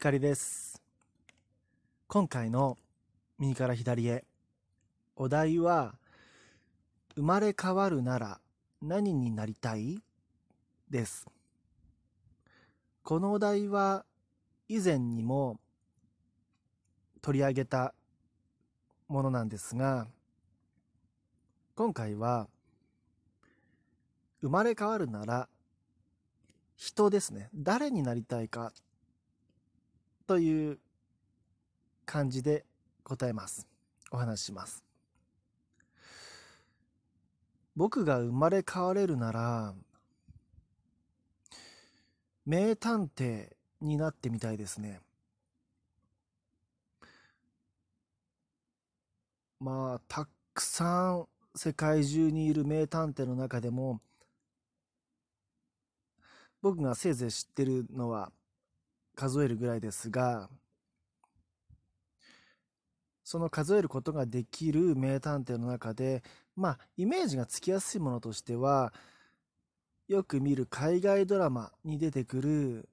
光です。今回の右から左へお題は生まれ変わるなら何になりたい？です。このお題は以前にも取り上げたものなんですが今回は生まれ変わるなら人ですね誰になりたいかという感じで答えます。お話しします。僕が生まれ変われるなら名探偵になってみたいですね。まあたくさん世界中にいる名探偵の中でも僕がせいぜい知ってるのは数えるぐらいですがその数えることができる名探偵の中でまあイメージがつきやすいものとしてはよく見る海外ドラマに出てくる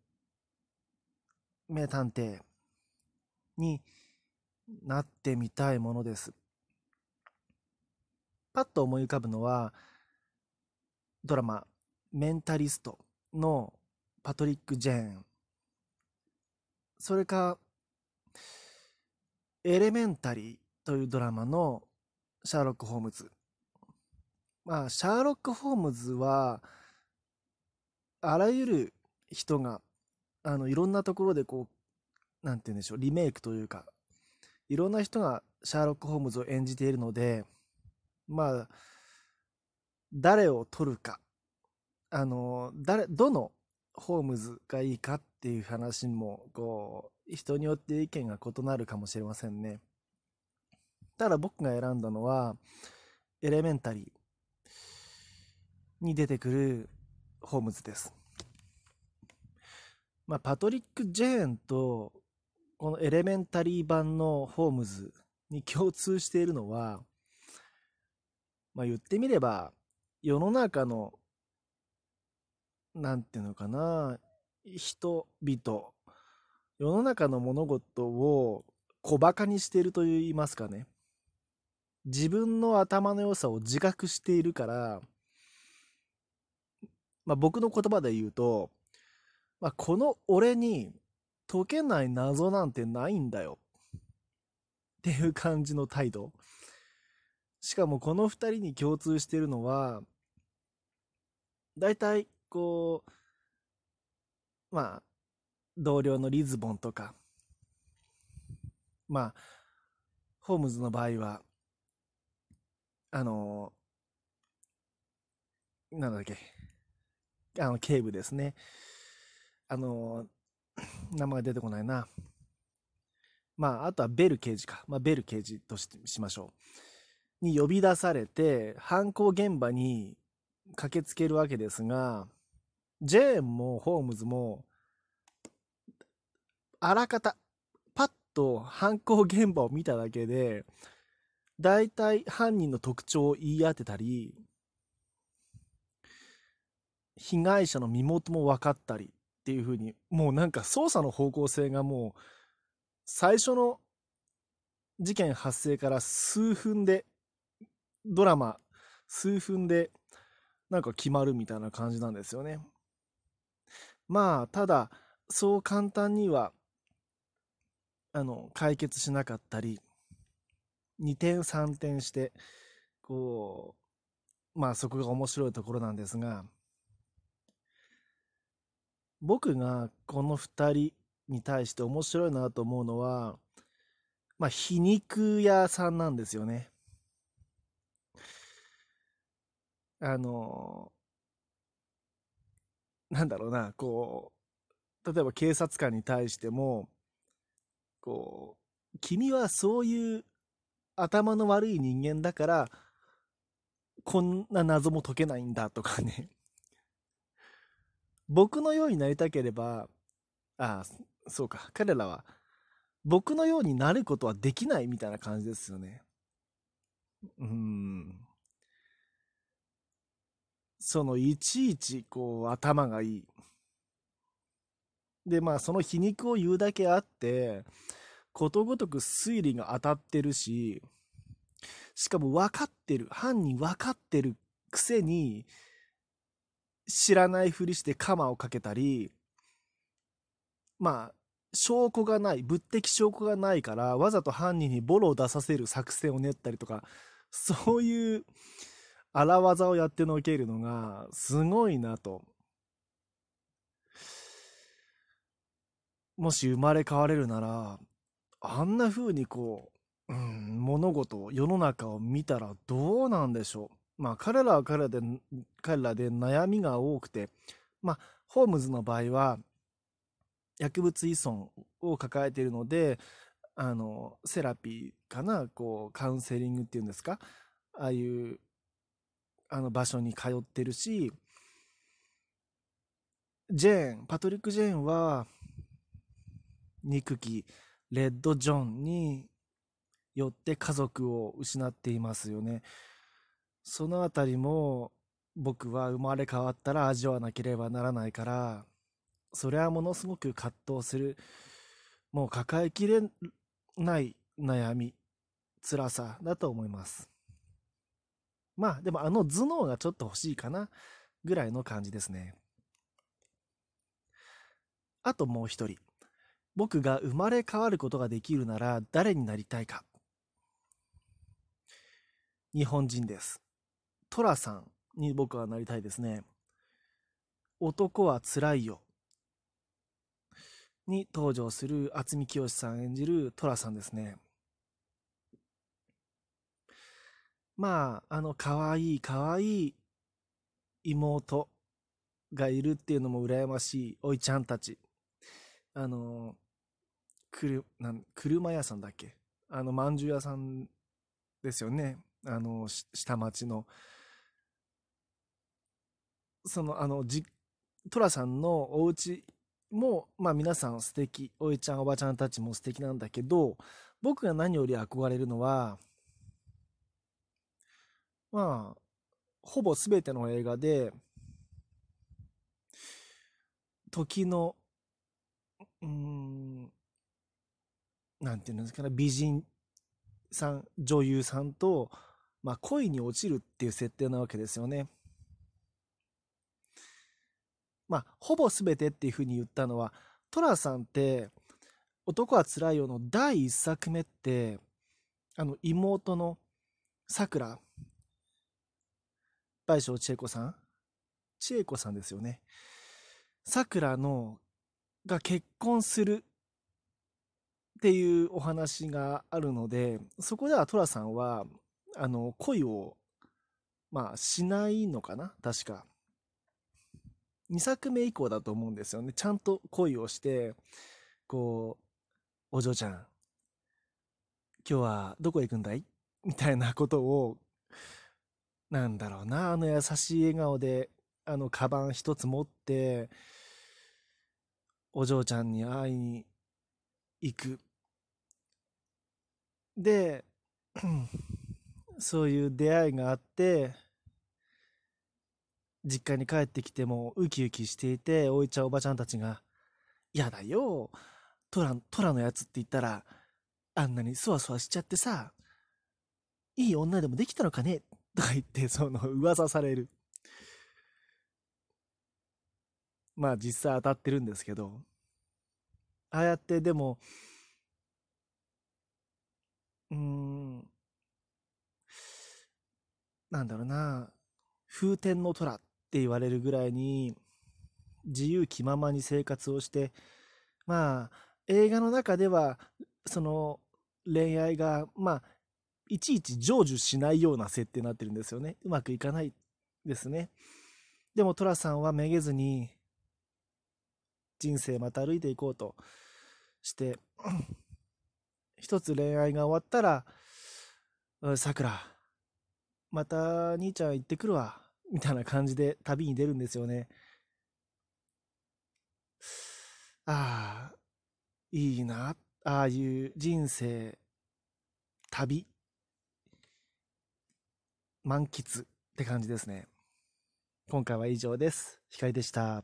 名探偵になってみたいものです。パッと思い浮かぶのはドラマ「メンタリスト」のパトリック・ジェーンそれか「エレメンタリー」というドラマのシャーロック・ホームズ。まあシャーロック・ホームズはあらゆる人があのいろんなところでこうなんて言うんでしょうリメイクというかいろんな人がシャーロック・ホームズを演じているのでまあ誰を取るかあの誰どのホームズがいいかっていう話もこう人によって意見が異なるかもしれませんね。ただ僕が選んだのはエレメンタリーに出てくるホームズです。まあパトリック・ジェーンとこのエレメンタリー版のホームズに共通しているのはまあ言ってみれば世の中のなんていうのかな人々。世の中の物事を小バカにしていると言いますかね。自分の頭の良さを自覚しているから、まあ、僕の言葉で言うと、まあ、この俺に解けない謎なんてないんだよ。っていう感じの態度。しかもこの2人に共通しているのは大体こうまあ同僚のリズボンとか。まあホームズの場合はあのなんだっけ。あの警部ですね。あの 名前出てこないな。まああとはベル刑事か、まあ、ベル刑事とししましょう。に呼び出されて犯行現場に駆けつけるわけですがジェーンもホームズもあらかたパッと犯行現場を見ただけで大体犯人の特徴を言い当てたり被害者の身元も分かったりっていう風にもうなんか捜査の方向性がもう最初の事件発生から数分でドラマ数分でなんか決まるみたいな感じなんですよね。まあただそう簡単にはあの解決しなかったり2点3点してこうまあそこが面白いところなんですが僕がこの2人に対して面白いなと思うのはまあ皮肉屋さんなんですよね。あのなんだろうなこう例えば警察官に対してもこう君はそういう頭の悪い人間だからこんな謎も解けないんだとかね。僕のようになりたければああそうか彼らは僕のようになることはできないみたいな感じですよね。うん。そのいちいちこう頭がいい。で、まあ、その皮肉を言うだけあって、ことごとく推理が当たってるし、しかも分かってる、犯人分かってるくせに、知らないふりしてカマをかけたり、まあ、証拠がない、物的証拠がないから、わざと犯人にボロを出させる作戦を練ったりとか、そういう荒技をやってのけるのが、すごいなと。もし生まれ変われるなら、あんな風にこう、うん、物事、世の中を見たらどうなんでしょう。まあ彼らは彼らで、彼らで悩みが多くて、まあホームズの場合は、薬物依存を抱えているので、あの、セラピーかな、こう、カウンセリングっていうんですか、ああいう、あの場所に通ってるし、ジェーン、パトリック・ジェーンは、憎きレッド・ジョンによって家族を失っていますよね。そのあたりも僕は生まれ変わったら味わわなければならないから、それはものすごく葛藤する、もう抱えきれない悩み、辛さだと思います。まあ、でもあの頭脳がちょっと欲しいかな、ぐらいの感じですね。あともう一人。僕が生まれ変わることができるなら誰になりたいか。日本人です。トラさんに僕はなりたいですね。男はつらいよ。に登場する渥美清さん演じる寅さんですね。まあ、あの、かわいいかわい妹がいるっていうのも羨ましいおいちゃんたち。あの、くる、なん、車屋さんだっけ？あの、まんじゅう屋さんですよね。あの、下町の。その、あの、じ、寅さんのお家も、まあ皆さん素敵。おいちゃん、おばちゃんたちも素敵なんだけど、僕が何より憧れるのは、まあ、ほぼ全ての映画で、時の、うん、なんていうんですかね、美人さん、女優さんと、まあ、恋に落ちるっていう設定なわけですよね。まあ、ほぼ全てっていうふうに言ったのは、寅さんって、男はつらいよの第一作目って、あの、妹のさくら、倍賞千恵子さん？千恵子さんですよね。さくらの、が結婚するっていうお話があるので、そこでは寅さんは、あの、恋を、まあ、しないのかな？確か。2作目以降だと思うんですよね。ちゃんと恋をして、こう、お嬢ちゃん、今日はどこへ行くんだい？みたいなことを、なんだろうな、あの優しい笑顔で、あの、カバン一つ持って、お嬢ちゃんに会いに行く。で、そういう出会いがあって、実家に帰ってきてもウキウキしていて、おいちゃんおばちゃんたちが、やだよ、トラ、トラのやつって言ったら、あんなにそわそわしちゃってさ、いい女でもできたのかね？とか言って、その噂される。まあ実際当たってるんですけど、ああやってでも、うん、なんだろうな、風天の虎って言われるぐらいに自由気ままに生活をしてまあ映画の中ではその恋愛がまあいちいち成就しないような設定になってるんですよねうまくいかないですねでも寅さんはめげずに人生また歩いていこうとして 一つ恋愛が終わったらさくらまた兄ちゃん行ってくるわみたいな感じで旅に出るんですよね。ああ、いいな。ああいう人生、旅、満喫って感じですね。今回は以上です。光でした。